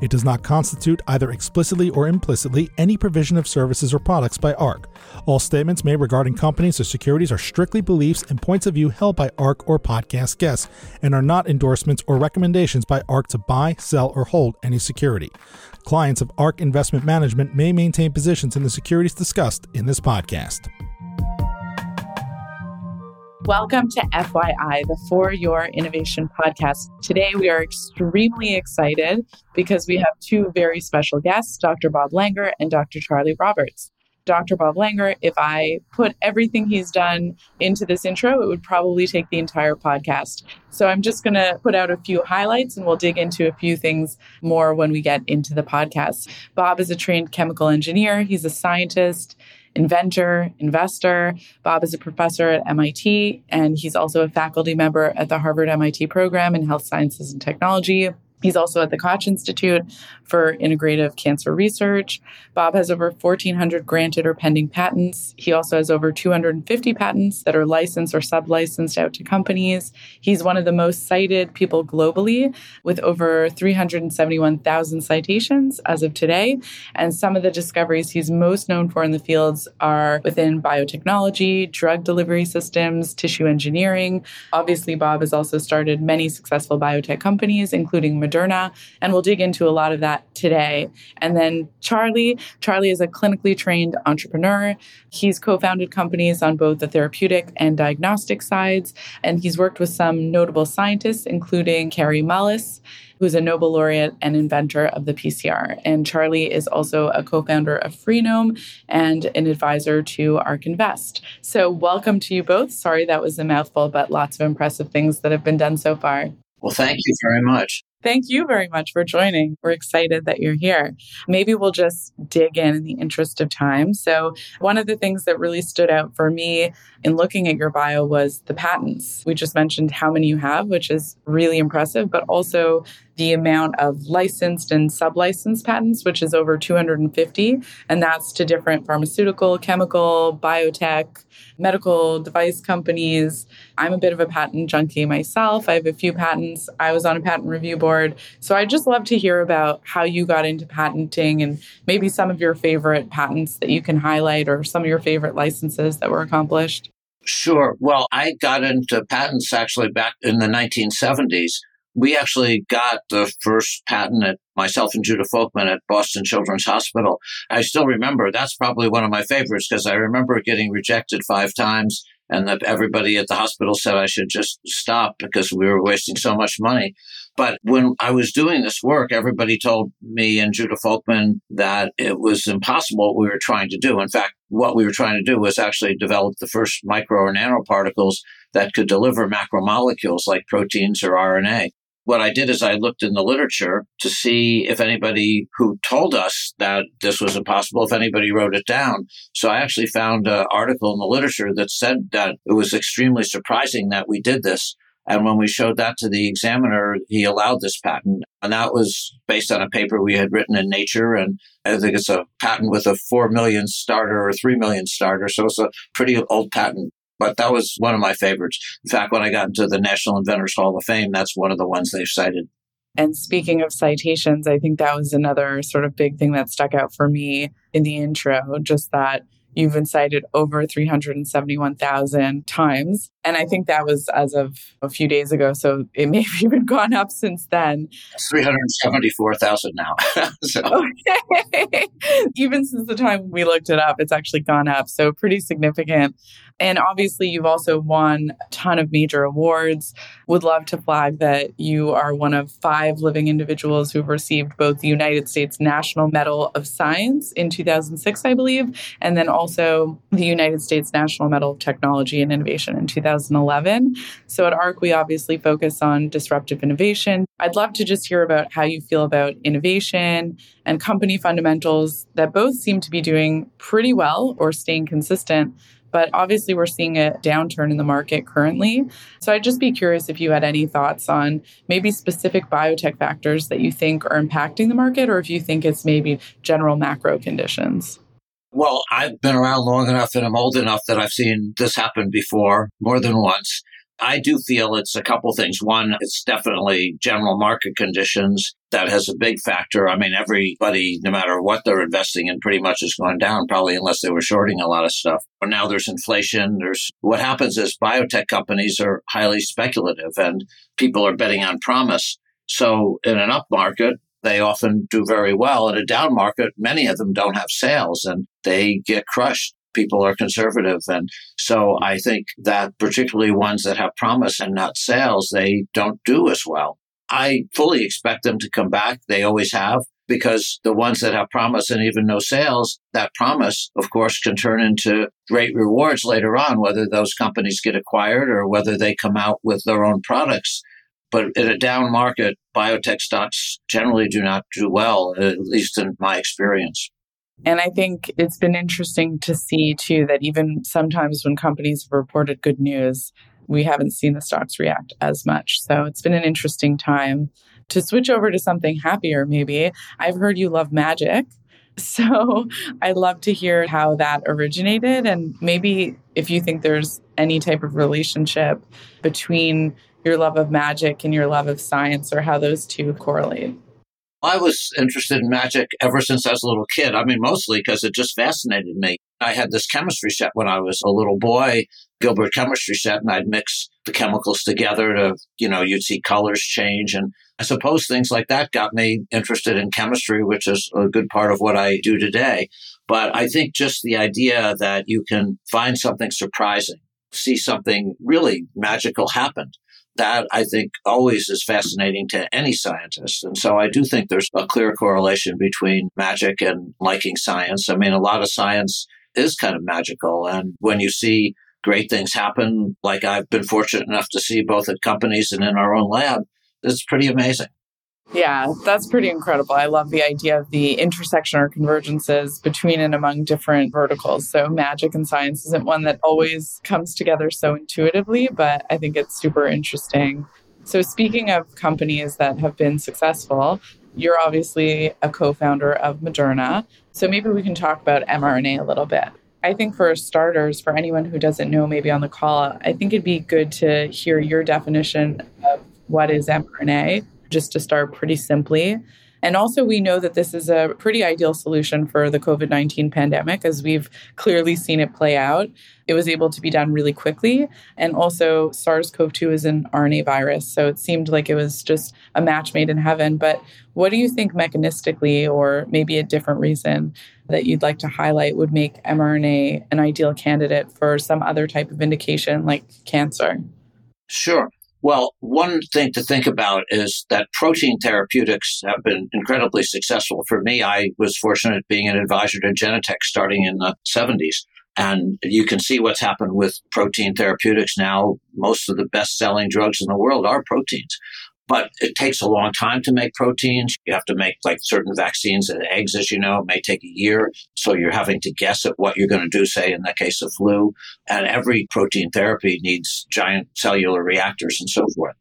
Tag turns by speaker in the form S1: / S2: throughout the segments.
S1: It does not constitute, either explicitly or implicitly, any provision of services or products by ARK. All statements made regarding companies or securities are strictly beliefs and points of view held by ARK or podcast guests, and are not endorsements or recommendations by ARK to buy, sell, or hold any security. Clients of ARK Investment Management may maintain positions in the securities discussed in this podcast.
S2: Welcome to FYI, the For Your Innovation podcast. Today, we are extremely excited because we have two very special guests, Dr. Bob Langer and Dr. Charlie Roberts. Dr. Bob Langer, if I put everything he's done into this intro, it would probably take the entire podcast. So I'm just going to put out a few highlights and we'll dig into a few things more when we get into the podcast. Bob is a trained chemical engineer, he's a scientist inventor, investor. Bob is a professor at MIT, and he's also a faculty member at the Harvard MIT program in health sciences and technology. He's also at the Koch Institute for Integrative Cancer Research. Bob has over 1,400 granted or pending patents. He also has over 250 patents that are licensed or sub licensed out to companies. He's one of the most cited people globally with over 371,000 citations as of today. And some of the discoveries he's most known for in the fields are within biotechnology, drug delivery systems, tissue engineering. Obviously, Bob has also started many successful biotech companies, including Moderna, and we'll dig into a lot of that today. And then Charlie, Charlie is a clinically trained entrepreneur. He's co-founded companies on both the therapeutic and diagnostic sides, and he's worked with some notable scientists, including Kary Mullis who's a Nobel laureate and inventor of the PCR. And Charlie is also a co founder of Freenome and an advisor to ARK Invest. So, welcome to you both. Sorry that was a mouthful, but lots of impressive things that have been done so far.
S3: Well, thank you very much.
S2: Thank you very much for joining. We're excited that you're here. Maybe we'll just dig in in the interest of time. So, one of the things that really stood out for me in looking at your bio was the patents. We just mentioned how many you have, which is really impressive, but also the amount of licensed and sub-licensed patents, which is over 250, and that's to different pharmaceutical, chemical, biotech, medical device companies. I'm a bit of a patent junkie myself. I have a few patents. I was on a patent review board. So I'd just love to hear about how you got into patenting and maybe some of your favorite patents that you can highlight or some of your favorite licenses that were accomplished.
S3: Sure. Well, I got into patents actually back in the 1970s we actually got the first patent at myself and Judah Folkman at Boston Children's Hospital. I still remember that's probably one of my favorites because I remember getting rejected five times and that everybody at the hospital said I should just stop because we were wasting so much money. But when I was doing this work, everybody told me and Judah Folkman that it was impossible what we were trying to do. In fact, what we were trying to do was actually develop the first micro or nanoparticles that could deliver macromolecules like proteins or RNA what I did is I looked in the literature to see if anybody who told us that this was impossible, if anybody wrote it down. So I actually found an article in the literature that said that it was extremely surprising that we did this. And when we showed that to the examiner, he allowed this patent. And that was based on a paper we had written in Nature. And I think it's a patent with a 4 million starter or 3 million starter. So it's a pretty old patent but that was one of my favorites. In fact, when I got into the National Inventors Hall of Fame, that's one of the ones they cited.
S2: And speaking of citations, I think that was another sort of big thing that stuck out for me in the intro, just that you've been cited over 371,000 times. And I think that was as of a few days ago. So it may have even gone up since then.
S3: 374,000 now.
S2: so. Okay. even since the time we looked it up, it's actually gone up. So pretty significant. And obviously, you've also won a ton of major awards. Would love to flag that you are one of five living individuals who've received both the United States National Medal of Science in 2006, I believe, and then also the United States National Medal of Technology and Innovation in 2011. So at ARK, we obviously focus on disruptive innovation. I'd love to just hear about how you feel about innovation and company fundamentals that both seem to be doing pretty well or staying consistent but obviously, we're seeing a downturn in the market currently. So I'd just be curious if you had any thoughts on maybe specific biotech factors that you think are impacting the market, or if you think it's maybe general macro conditions.
S3: Well, I've been around long enough and I'm old enough that I've seen this happen before more than once. I do feel it's a couple things. One, it's definitely general market conditions that has a big factor. I mean, everybody, no matter what they're investing in, pretty much is going down, probably unless they were shorting a lot of stuff. But now there's inflation. There's what happens is biotech companies are highly speculative and people are betting on promise. So in an up market, they often do very well. In a down market, many of them don't have sales and they get crushed people are conservative. And so I think that particularly ones that have promise and not sales, they don't do as well. I fully expect them to come back. They always have because the ones that have promise and even no sales, that promise, of course, can turn into great rewards later on, whether those companies get acquired or whether they come out with their own products. But in a down market, biotech stocks generally do not do well, at least in my experience.
S2: And I think it's been interesting to see too that even sometimes when companies have reported good news, we haven't seen the stocks react as much. So it's been an interesting time to switch over to something happier, maybe. I've heard you love magic. So I'd love to hear how that originated and maybe if you think there's any type of relationship between your love of magic and your love of science or how those two correlate.
S3: I was interested in magic ever since I was a little kid. I mean, mostly because it just fascinated me. I had this chemistry set when I was a little boy, Gilbert chemistry set, and I'd mix the chemicals together to, you know, you'd see colors change. And I suppose things like that got me interested in chemistry, which is a good part of what I do today. But I think just the idea that you can find something surprising, see something really magical happen that I think always is fascinating to any scientist. And so I do think there's a clear correlation between magic and liking science. I mean, a lot of science is kind of magical. And when you see great things happen, like I've been fortunate enough to see both at companies and in our own lab, it's pretty amazing.
S2: Yeah, that's pretty incredible. I love the idea of the intersection or convergences between and among different verticals. So, magic and science isn't one that always comes together so intuitively, but I think it's super interesting. So, speaking of companies that have been successful, you're obviously a co founder of Moderna. So, maybe we can talk about mRNA a little bit. I think for starters, for anyone who doesn't know, maybe on the call, I think it'd be good to hear your definition of what is mRNA just to start pretty simply. And also, we know that this is a pretty ideal solution for the COVID 19 pandemic, as we've clearly seen it play out. It was able to be done really quickly. And also, SARS CoV 2 is an RNA virus. So it seemed like it was just a match made in heaven. But what do you think mechanistically, or maybe a different reason that you'd like to highlight, would make mRNA an ideal candidate for some other type of indication like cancer?
S3: Sure. Well, one thing to think about is that protein therapeutics have been incredibly successful. For me, I was fortunate being an advisor to Genentech starting in the 70s. And you can see what's happened with protein therapeutics now. Most of the best selling drugs in the world are proteins. But it takes a long time to make proteins. You have to make like certain vaccines and eggs, as you know, it may take a year. So you're having to guess at what you're going to do, say, in the case of flu. And every protein therapy needs giant cellular reactors and so forth.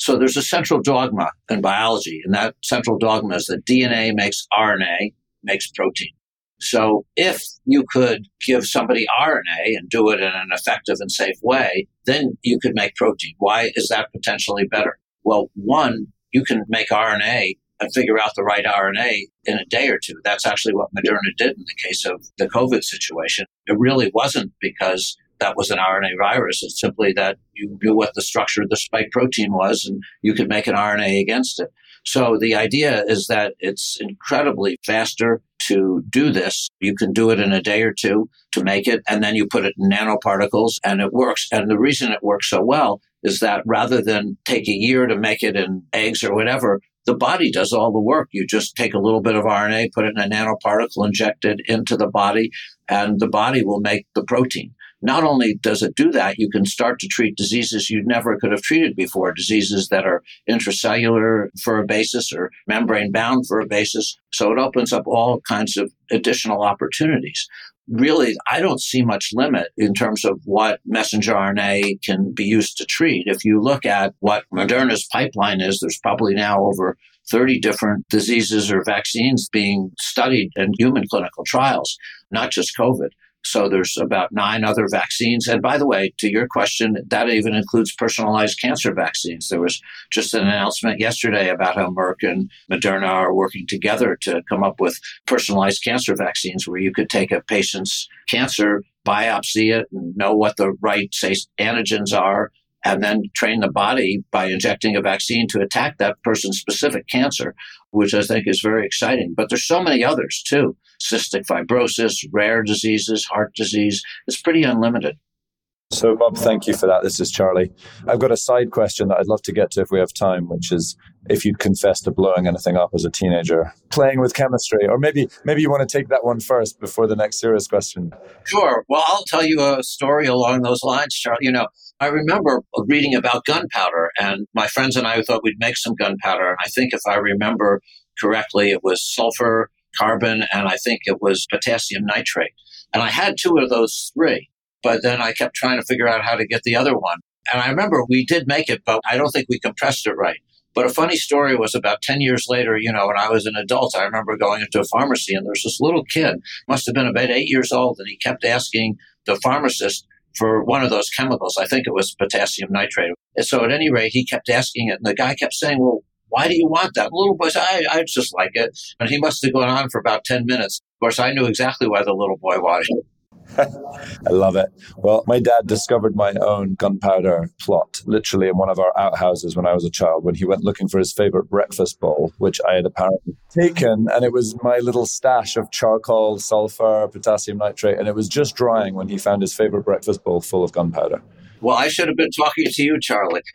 S3: So there's a central dogma in biology, and that central dogma is that DNA makes RNA, makes protein. So if you could give somebody RNA and do it in an effective and safe way, then you could make protein. Why is that potentially better? Well, one, you can make RNA and figure out the right RNA in a day or two. That's actually what Moderna did in the case of the COVID situation. It really wasn't because that was an RNA virus. It's simply that you knew what the structure of the spike protein was and you could make an RNA against it. So the idea is that it's incredibly faster to do this. You can do it in a day or two to make it, and then you put it in nanoparticles and it works. And the reason it works so well is that rather than take a year to make it in eggs or whatever, the body does all the work. You just take a little bit of RNA, put it in a nanoparticle, inject it into the body, and the body will make the protein. Not only does it do that, you can start to treat diseases you never could have treated before, diseases that are intracellular for a basis or membrane bound for a basis. So it opens up all kinds of additional opportunities. Really, I don't see much limit in terms of what messenger RNA can be used to treat. If you look at what Moderna's pipeline is, there's probably now over 30 different diseases or vaccines being studied in human clinical trials, not just COVID. So there's about nine other vaccines. And by the way, to your question, that even includes personalized cancer vaccines. There was just an announcement yesterday about how Merck and Moderna are working together to come up with personalized cancer vaccines where you could take a patient's cancer, biopsy it, and know what the right, say, antigens are, and then train the body by injecting a vaccine to attack that person's specific cancer, which I think is very exciting. But there's so many others too cystic fibrosis, rare diseases, heart disease. It's pretty unlimited.
S4: So, Bob, thank you for that. This is Charlie. I've got a side question that I'd love to get to if we have time, which is if you'd confessed to blowing anything up as a teenager, playing with chemistry, or maybe maybe you want to take that one first before the next serious question.
S3: Sure. Well, I'll tell you a story along those lines, Charlie. You know, I remember reading about gunpowder, and my friends and I thought we'd make some gunpowder. And I think if I remember correctly, it was sulfur, carbon, and I think it was potassium nitrate. And I had two of those three, but then I kept trying to figure out how to get the other one. And I remember we did make it, but I don't think we compressed it right. But a funny story was about 10 years later, you know, when I was an adult, I remember going into a pharmacy and there's this little kid, must have been about eight years old, and he kept asking the pharmacist for one of those chemicals. I think it was potassium nitrate. And so at any rate, he kept asking it, and the guy kept saying, Well, why do you want that? Little boy said, I, I just like it. And he must have gone on for about 10 minutes. Of course, I knew exactly why the little boy wanted it.
S4: I love it. Well, my dad discovered my own gunpowder plot literally in one of our outhouses when I was a child when he went looking for his favorite breakfast bowl, which I had apparently taken. And it was my little stash of charcoal, sulfur, potassium nitrate. And it was just drying when he found his favorite breakfast bowl full of gunpowder.
S3: Well, I should have been talking to you, Charlie.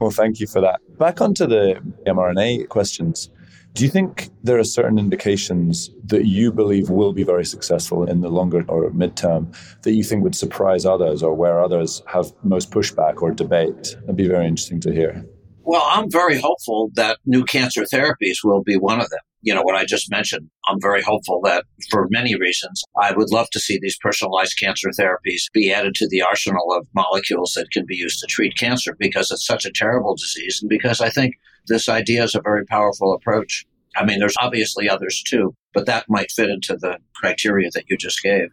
S4: well, thank you for that. Back onto the mRNA questions. Do you think there are certain indications that you believe will be very successful in the longer or midterm that you think would surprise others or where others have most pushback or debate? That'd be very interesting to hear.
S3: Well, I'm very hopeful that new cancer therapies will be one of them. You know, what I just mentioned, I'm very hopeful that for many reasons, I would love to see these personalized cancer therapies be added to the arsenal of molecules that can be used to treat cancer because it's such a terrible disease and because I think this idea is a very powerful approach. I mean, there's obviously others too, but that might fit into the criteria that you just gave.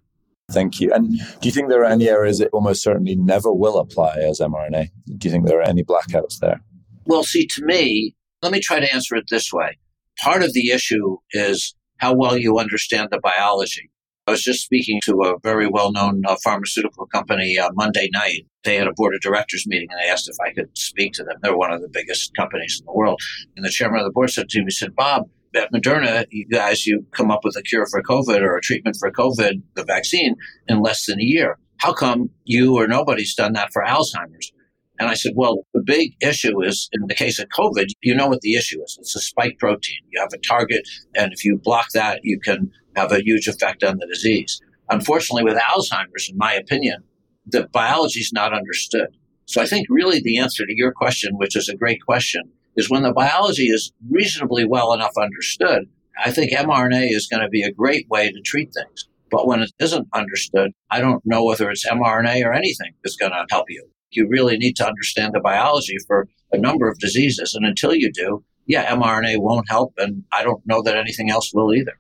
S4: Thank you. And do you think there are any areas that almost certainly never will apply as mRNA? Do you think there are any blackouts there?
S3: Well, see, to me, let me try to answer it this way. Part of the issue is how well you understand the biology. I was just speaking to a very well known uh, pharmaceutical company uh, Monday night. They had a board of directors meeting and they asked if I could speak to them. They're one of the biggest companies in the world. And the chairman of the board said to me, he said, Bob, at Moderna, you guys, you come up with a cure for COVID or a treatment for COVID, the vaccine, in less than a year. How come you or nobody's done that for Alzheimer's? And I said, well, the big issue is in the case of COVID, you know what the issue is. It's a spike protein. You have a target, and if you block that, you can have a huge effect on the disease. Unfortunately, with Alzheimer's, in my opinion, the biology is not understood. So I think really the answer to your question, which is a great question, is when the biology is reasonably well enough understood, I think mRNA is going to be a great way to treat things. But when it isn't understood, I don't know whether it's mRNA or anything that's going to help you. You really need to understand the biology for a number of diseases. And until you do, yeah, mRNA won't help. And I don't know that anything else will either.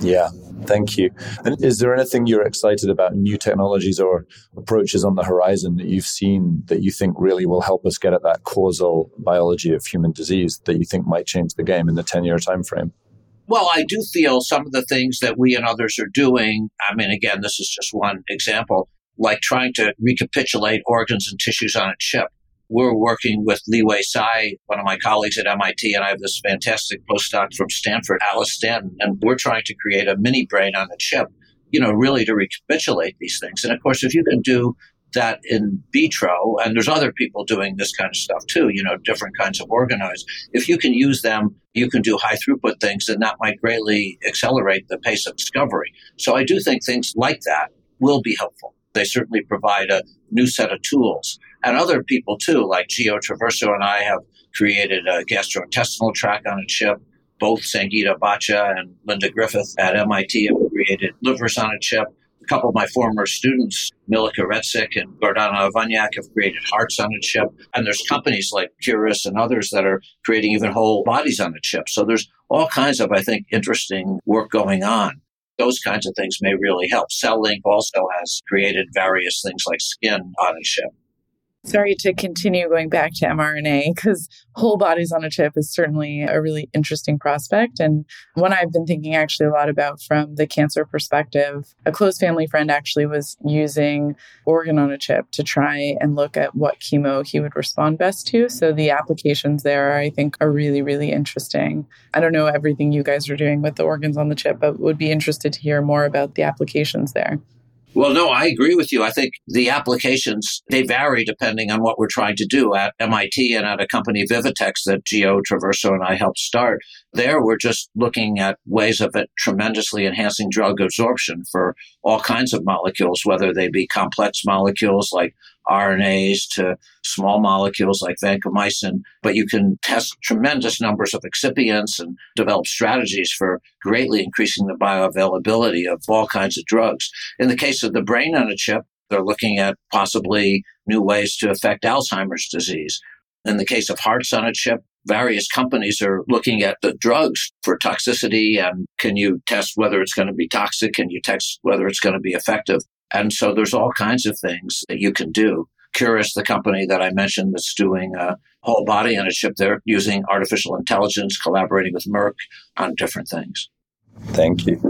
S4: Yeah, thank you. And is there anything you're excited about, new technologies or approaches on the horizon that you've seen that you think really will help us get at that causal biology of human disease that you think might change the game in the 10 year time frame?
S3: Well, I do feel some of the things that we and others are doing. I mean, again, this is just one example, like trying to recapitulate organs and tissues on a chip we're working with Li-Huei Tsai, one of my colleagues at MIT, and I have this fantastic postdoc from Stanford, Alice Stanton, and we're trying to create a mini brain on a chip, you know, really to recapitulate these things. And of course, if you can do that in vitro, and there's other people doing this kind of stuff too, you know, different kinds of organoids. If you can use them, you can do high throughput things, and that might greatly accelerate the pace of discovery. So I do think things like that will be helpful. They certainly provide a new set of tools. And other people too, like Gio Traverso and I have created a gastrointestinal tract on a chip. Both Sangeeta Bhatia and Linda Griffith at MIT have created livers on a chip. A couple of my former students, Milica Radisic and Gordana Vunjak, have created hearts on a chip. And there's companies like Quris and others that are creating even whole bodies on a chip. So there's all kinds of, I think, interesting work going on. Those kinds of things may really help. CELLINK also has created various things like skin on a chip.
S2: Sorry to continue going back to mRNA because whole bodies on a chip is certainly a really interesting prospect and one I've been thinking actually a lot about from the cancer perspective. A close family friend actually was using organ on a chip to try and look at what chemo he would respond best to. So the applications there I think are really really interesting. I don't know everything you guys are doing with the organs on the chip but would be interested to hear more about the applications there.
S3: Well, no, I agree with you. I think the applications, they vary depending on what we're trying to do at MIT and at a company, Vivtex, that Gio Traverso and I helped start. There, we're just looking at ways of it tremendously enhancing drug absorption for all kinds of molecules, whether they be complex molecules like RNAs to small molecules like vancomycin, but you can test tremendous numbers of excipients and develop strategies for greatly increasing the bioavailability of all kinds of drugs. In the case of the brain on a chip, they're looking at possibly new ways to affect Alzheimer's disease. In the case of hearts on a chip, various companies are looking at the drugs for toxicity and can you test whether it's going to be toxic? Can you test whether it's going to be effective? And so there's all kinds of things that you can do. Quris, the company that I mentioned that's doing a whole body on a chip, they're using artificial intelligence, collaborating with Merck on different things.
S4: Thank you.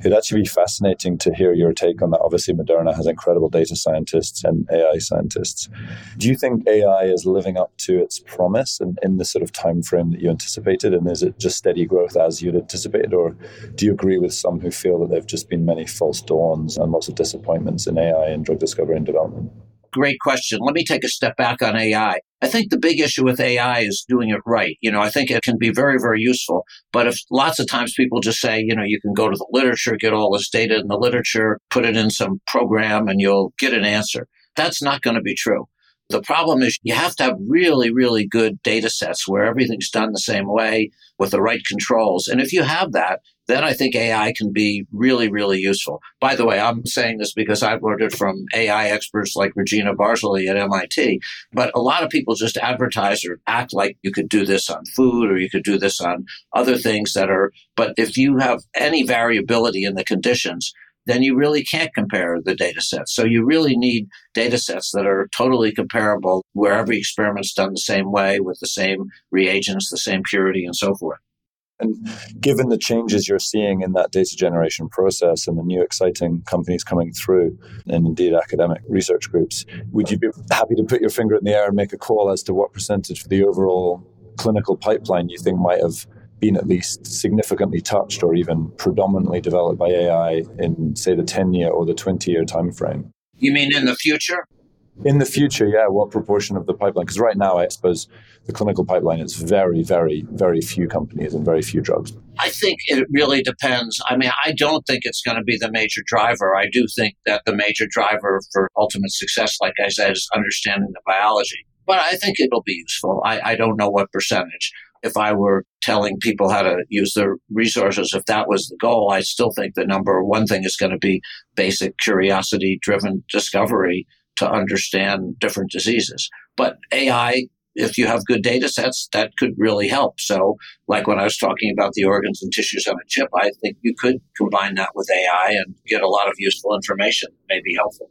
S4: It'd actually be fascinating to hear your take on that. Obviously, Moderna has incredible data scientists and AI scientists. Do you think AI is living up to its promise and in the sort of time frame that you anticipated? And is it just steady growth as you'd anticipated? Or do you agree with some who feel that there have just been many false dawns and lots of disappointments in AI and drug discovery and development?
S3: Great question. Let me take a step back on AI. I think the big issue with AI is doing it right. You know, I think it can be very, very useful. But if lots of times people just say, you know, you can go to the literature, get all this data in the literature, put it in some program, and you'll get an answer. That's not going to be true. The problem is you have to have really, really good data sets where everything's done the same way with the right controls. And if you have that, then I think AI can be really, really useful. By the way, I'm saying this because I've learned it from AI experts like Regina Barzilay at MIT. But a lot of people just advertise or act like you could do this on food or you could do this on other things that are, but if you have any variability in the conditions, then you really can't compare the data sets. So you really need data sets that are totally comparable where every experiment's done the same way with the same reagents, the same purity, and so forth.
S4: And given the changes you're seeing in that data generation process and the new exciting companies coming through, and indeed academic research groups, would you be happy to put your finger in the air and make a call as to what percentage of the overall clinical pipeline you think might have been at least significantly touched or even predominantly developed by AI in, say, the 10 year or the 20 year time frame?
S3: You mean in the future?
S4: In the future, yeah, what proportion of the pipeline? Because right now, I suppose the clinical pipeline is very, very, very few companies and very few drugs.
S3: I think it really depends. I mean, I don't think it's going to be the major driver. I do think that the major driver for ultimate success, like I said, is understanding the biology. But I think it'll be useful. I, I don't know what percentage. If I were telling people how to use their resources, if that was the goal, I still think the number one thing is going to be basic curiosity driven discovery to understand different diseases. But AI, if you have good data sets, that could really help. So, like when I was talking about the organs and tissues on a chip, I think you could combine that with AI and get a lot of useful information, may be helpful.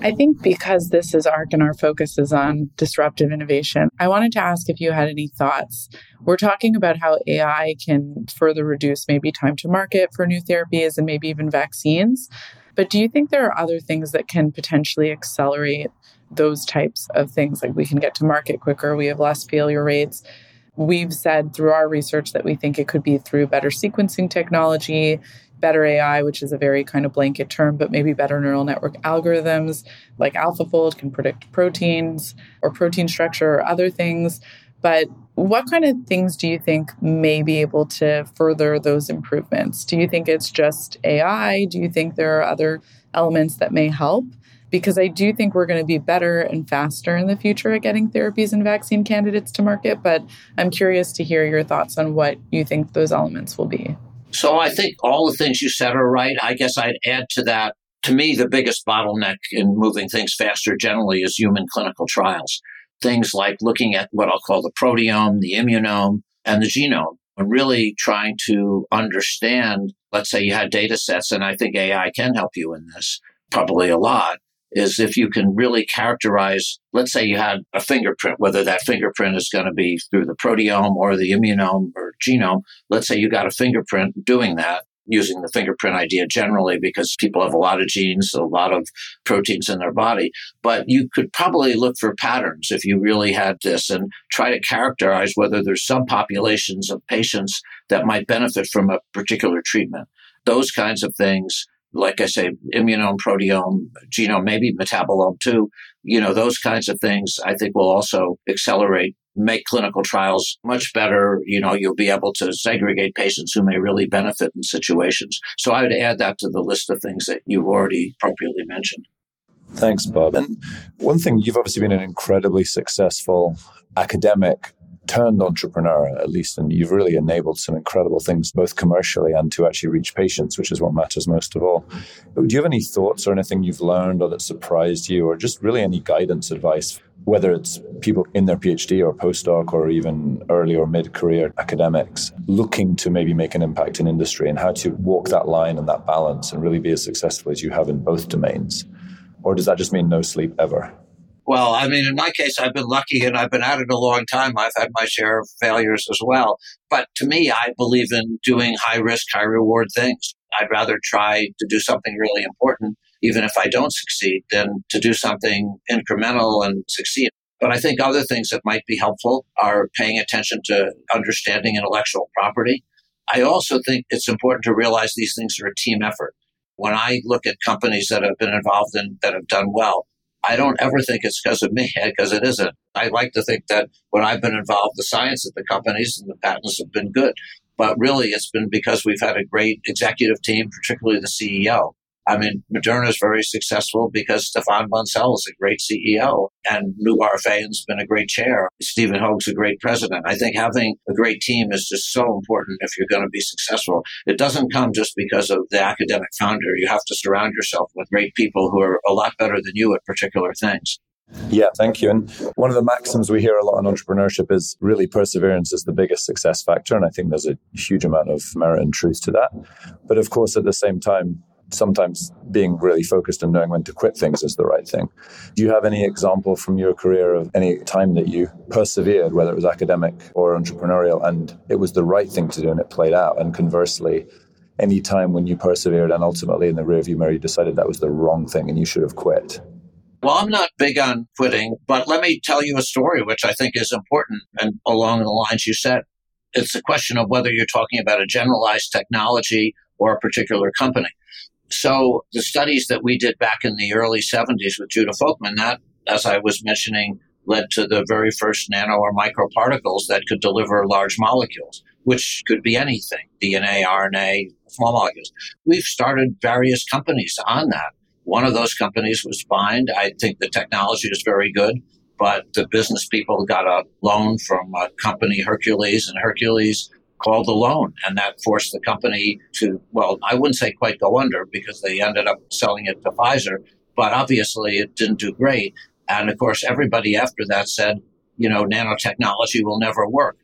S2: I think because this is ARK and our focus is on disruptive innovation, I wanted to ask if you had any thoughts. We're talking about how AI can further reduce maybe time to market for new therapies and maybe even vaccines. But do you think there are other things that can potentially accelerate those types of things. Like we can get to market quicker, we have less failure rates. We've said through our research that we think it could be through better sequencing technology, better AI, which is a very kind of blanket term, but maybe better neural network algorithms like AlphaFold can predict proteins or protein structure or other things. But what kind of things do you think may be able to further those improvements? Do you think it's just AI? Do you think there are other elements that may help? Because I do think we're going to be better and faster in the future at getting therapies and vaccine candidates to market. But I'm curious to hear your thoughts on what you think those elements will be.
S3: So I think all the things you said are right. I guess I'd add to that. To me, the biggest bottleneck in moving things faster generally is human clinical trials. Things like looking at what I'll call the proteome, the immunome, and the genome, and really trying to understand. Let's say you had data sets, and I think AI can help you in this probably a lot is if you can really characterize, let's say you had a fingerprint, whether that fingerprint is going to be through the proteome or the immunome or genome. Let's say you got a fingerprint doing that using the fingerprint idea generally because people have a lot of genes, a lot of proteins in their body. But you could probably look for patterns if you really had this and try to characterize whether there's some populations of patients that might benefit from a particular treatment. Those kinds of things like I say, immunome, proteome, genome, maybe metabolome too. You know, those kinds of things I think will also accelerate, make clinical trials much better. You know, you'll be able to segregate patients who may really benefit in situations. So I would add that to the list of things that you've already appropriately mentioned.
S4: Thanks, Bob. And one thing, you've obviously been an incredibly successful academic turned entrepreneur, at least, and you've really enabled some incredible things, both commercially and to actually reach patients, which is what matters most of all. Do you have any thoughts or anything you've learned or that surprised you, or just really any guidance, advice, whether it's people in their PhD or postdoc or even early or mid career academics looking to maybe make an impact in industry and how to walk that line and that balance and really be as successful as you have in both domains? Or does that just mean no sleep ever?
S3: Well, I mean, in my case, I've been lucky and I've been at it a long time. I've had my share of failures as well. But to me, I believe in doing high risk, high reward things. I'd rather try to do something really important, even if I don't succeed, than to do something incremental and succeed. But I think other things that might be helpful are paying attention to understanding intellectual property. I also think it's important to realize these things are a team effort. When I look at companies that have been involved in that have done well, I don't ever think it's because of me, eh, because it isn't. I like to think that when I've been involved, the science at the companies and the patents have been good. But really, it's been because we've had a great executive team, particularly the CEO. I mean, Moderna is very successful because Stéphane Bancel is a great CEO and Noubar Afeyan's been a great chair. Stephen Hoge's a great president. I think having a great team is just so important if you're going to be successful. It doesn't come just because of the academic founder. You have to surround yourself with great people who are a lot better than you at particular things.
S4: Yeah, thank you. And one of the maxims we hear a lot in entrepreneurship is really perseverance is the biggest success factor. And I think there's a huge amount of merit and truth to that. But of course, at the same time, sometimes being really focused and knowing when to quit things is the right thing. Do you have any example from your career of any time that you persevered, whether it was academic or entrepreneurial, and it was the right thing to do and it played out? And conversely, any time when you persevered and ultimately in the rearview mirror you decided that was the wrong thing and you should have quit?
S3: Well, I'm not big on quitting, but let me tell you a story which I think is important and along the lines you said. It's a question of whether you're talking about a generalized technology or a particular company. So the studies that we did back in the early 70s with Judah Folkman, that, as I was mentioning, led to the very first nano or microparticles that could deliver large molecules, which could be anything DNA, RNA, small molecules. We've started various companies on that. One of those companies was Bind. I think the technology is very good, but the business people got a loan from a company, Hercules, and Hercules called the loan. And that forced the company to, well, I wouldn't say quite go under because they ended up selling it to Pfizer, but obviously it didn't do great. And of course, everybody after that said, you know, nanotechnology will never work.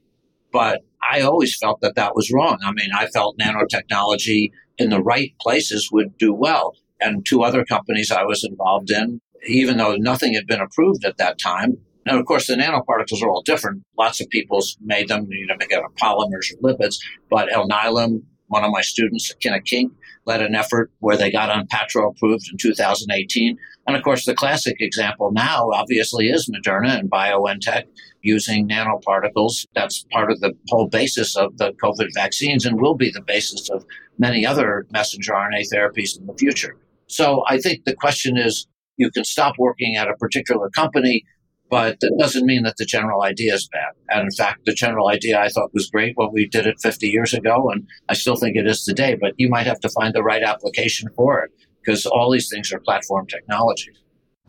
S3: But I always felt that that was wrong. I mean, I felt nanotechnology in the right places would do well. And two other companies I was involved in, even though nothing had been approved at that time, and of course, the nanoparticles are all different. Lots of people made them, you know, make out of polymers or lipids, but El Alnylam One of my students, Akin Akinc, led an effort where they got Onpattro approved in 2018. And of course, the classic example now obviously is Moderna and BioNTech using nanoparticles. That's part of the whole basis of the COVID vaccines and will be the basis of many other messenger RNA therapies in the future. So I think the question is you can stop working at a particular company, but that doesn't mean that the general idea is bad. And in fact, the general idea I thought was great when we did it 50 years ago, and I still think it is today, but you might have to find the right application for it because all these things are platform technologies.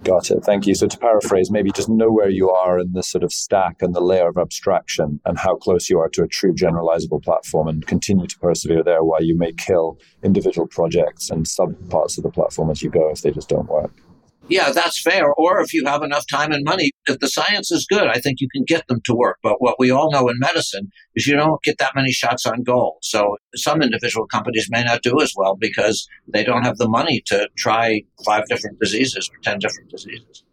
S4: Got it. Thank you. So to paraphrase, maybe just know where you are in this sort of stack and the layer of abstraction and how close you are to a true generalizable platform and continue to persevere there while you may kill individual projects and sub parts of the platform as you go if they just don't work
S3: yeah, that's fair. Or if you have enough time and money, if the science is good, I think you can get them to work. But what we all know in medicine is you don't get that many shots on goal. So some individual companies may not do as well because they don't have the money to try five different diseases or 10 different diseases.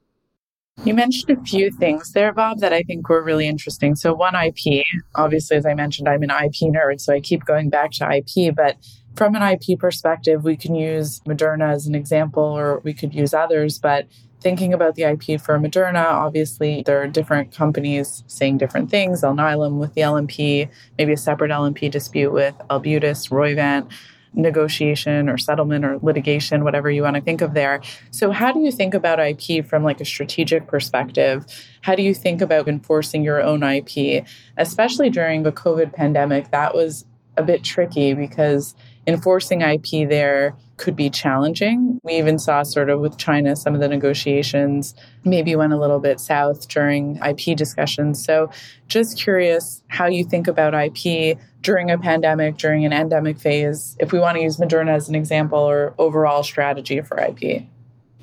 S2: You mentioned a few things there, Bob, that I think were really interesting. So, one IP, obviously, as I mentioned, I'm an IP nerd, so I keep going back to IP, but from an IP perspective, we can use Moderna as an example, or we could use others. But thinking about the IP for Moderna, obviously there are different companies saying different things. Alnylam with the LNP, maybe a separate LNP dispute with Arbutus, Roivant negotiation or settlement or litigation, whatever you want to think of there. So how do you think about IP from like a strategic perspective? How do you think about enforcing your own IP, especially during the COVID pandemic? That was a bit tricky because enforcing IP there could be challenging. We even saw sort of with China some of the negotiations maybe went a little bit south during IP discussions. So just curious how you think about IP during a pandemic, during an endemic phase, if we want to use Moderna as an example or overall strategy for IP.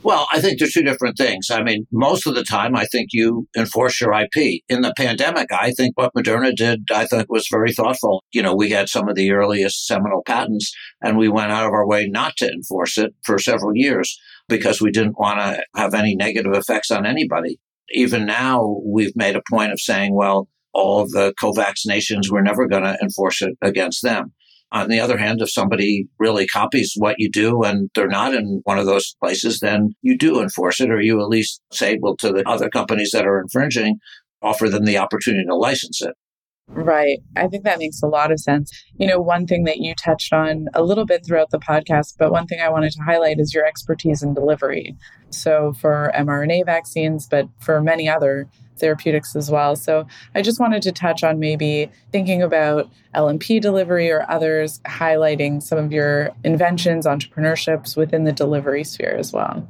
S3: Well, I think they're two different things. I mean, most of the time, I think you enforce your IP. In the pandemic, I think what Moderna did, I think was very thoughtful. You know, we had some of the earliest seminal patents and we went out of our way not to enforce it for several years because we didn't want to have any negative effects on anybody. Even now, we've made a point of saying, well, all of the co-vaccinations, we're never going to enforce it against them. On the other hand, if somebody really copies what you do and they're not in one of those places, then you do enforce it, or you at least say, well, to the other companies that are infringing, offer them the opportunity to license it.
S2: Right. I think that makes a lot of sense. You know, one thing that you touched on a little bit throughout the podcast, but one thing I wanted to highlight is your expertise in delivery. So, for mRNA vaccines, but for many other therapeutics as well. So I just wanted to touch on maybe thinking about LNP delivery or others, highlighting some of your inventions, entrepreneurships within the delivery sphere as well.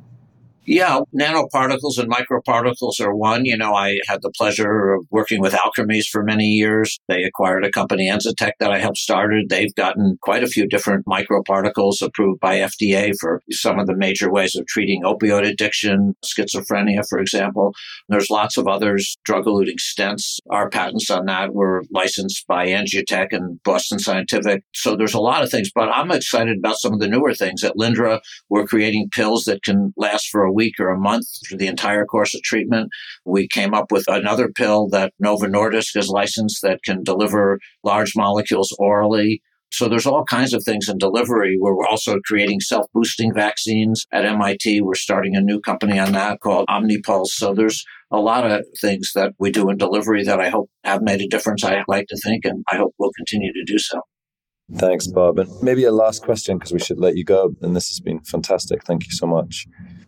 S3: Yeah, nanoparticles and microparticles are one. You know, I had the pleasure of working with Alkermes for many years. They acquired a company, Enzytech, that I helped started. They've gotten quite a few different microparticles approved by FDA for some of the major ways of treating opioid addiction, schizophrenia, for example. There's lots of others, drug-eluting stents. Our patents on that were licensed by Angiotech and Boston Scientific. So there's a lot of things, but I'm excited about some of the newer things. At Lyndra, we're creating pills that can last for a week or a month for the entire course of treatment. We came up with another pill that Novo Nordisk has licensed that can deliver large molecules orally. So there's all kinds of things in delivery. We're also creating self-boosting vaccines at MIT. We're starting a new company on that called Omnipulse. So there's a lot of things that we do in delivery that I hope have made a difference. I like to think, and I hope we'll continue to do so.
S4: Thanks, Bob. And maybe a last question because we should let you go. And this has been fantastic. Thank you so much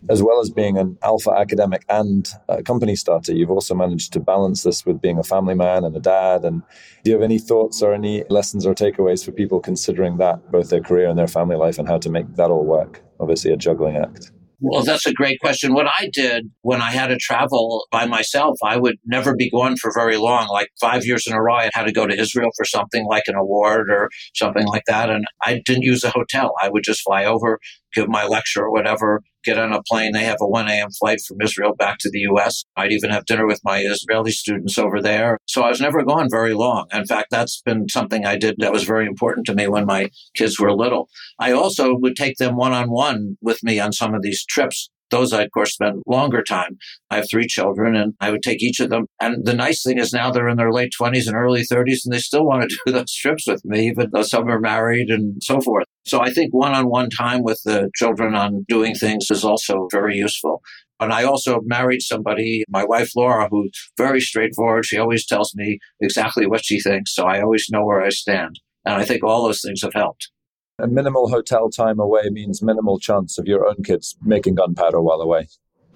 S4: as well as being an alpha academic and a company starter, you've also managed to balance this with being a family man and a dad. And do you have any thoughts or any lessons or takeaways for people considering that, both their career and their family life, and how to make that all work? Obviously, a juggling act.
S3: Well, that's a great question. What I did when I had to travel by myself, I would never be gone for very long. Like five years in a row, I had to go to Israel for something like an award or something like that. And I didn't use a hotel. I would just fly over, give my lecture or whatever, get on a plane. They have a 1 a.m. flight from Israel back to the U.S. I'd even have dinner with my Israeli students over there. So I was never gone very long. In fact, that's been something I did that was very important to me when my kids were little. I also would take them one on one with me on some of these trips Those I, of course, spend longer time. I have three children and I would take each of them. And the nice thing is now they're in their late 20s and early 30s and they still want to do those trips with me, even though some are married and so forth. So I think one on one time with the children on doing things is also very useful. And I also married somebody, my wife Laura, who's very straightforward. She always tells me exactly what she thinks. So I always know where I stand. And I think all those things have helped.
S4: A minimal hotel time away means minimal chance of your own kids making gunpowder while away.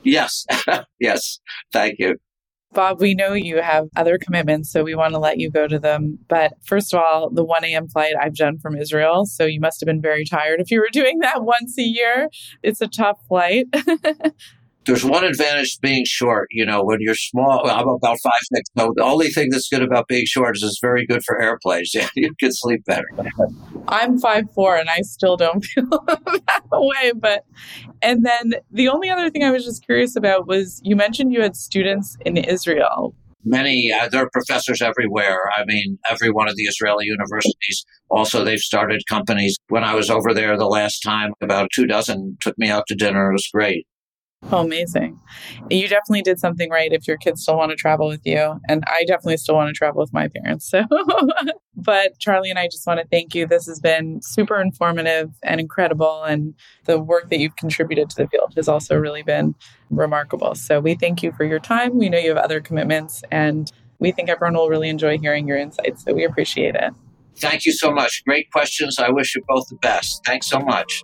S3: Yes. yes. Thank you.
S2: Bob, we know you have other commitments, so we want to let you go to them. But first of all, the 1 a.m. flight I've done from Israel, so you must have been very tired if you were doing that once a year. It's a tough flight.
S3: there's one advantage to being short. You know, when you're small, I'm about five six. So the only thing that's good about being short is it's very good for airplanes. Yeah, you can sleep better.
S2: I'm five four, and I still don't feel that way. But and then the only other thing I was just curious about was you mentioned you had students in Israel.
S3: Many, uh, there are professors everywhere. I mean, every one of the Israeli universities. Also, they've started companies. When I was over there the last time, about two dozen took me out to dinner. It was great.
S2: Oh, amazing. You definitely did something right if your kids still want to travel with you. And I definitely still want to travel with my parents. So, but Charlie and I just want to thank you. This has been super informative and incredible. And the work that you've contributed to the field has also really been remarkable. So, we thank you for your time. We know you have other commitments, and we think everyone will really enjoy hearing your insights. So, we appreciate it.
S3: Thank you so much. Great questions. I wish you both the best. Thanks so much.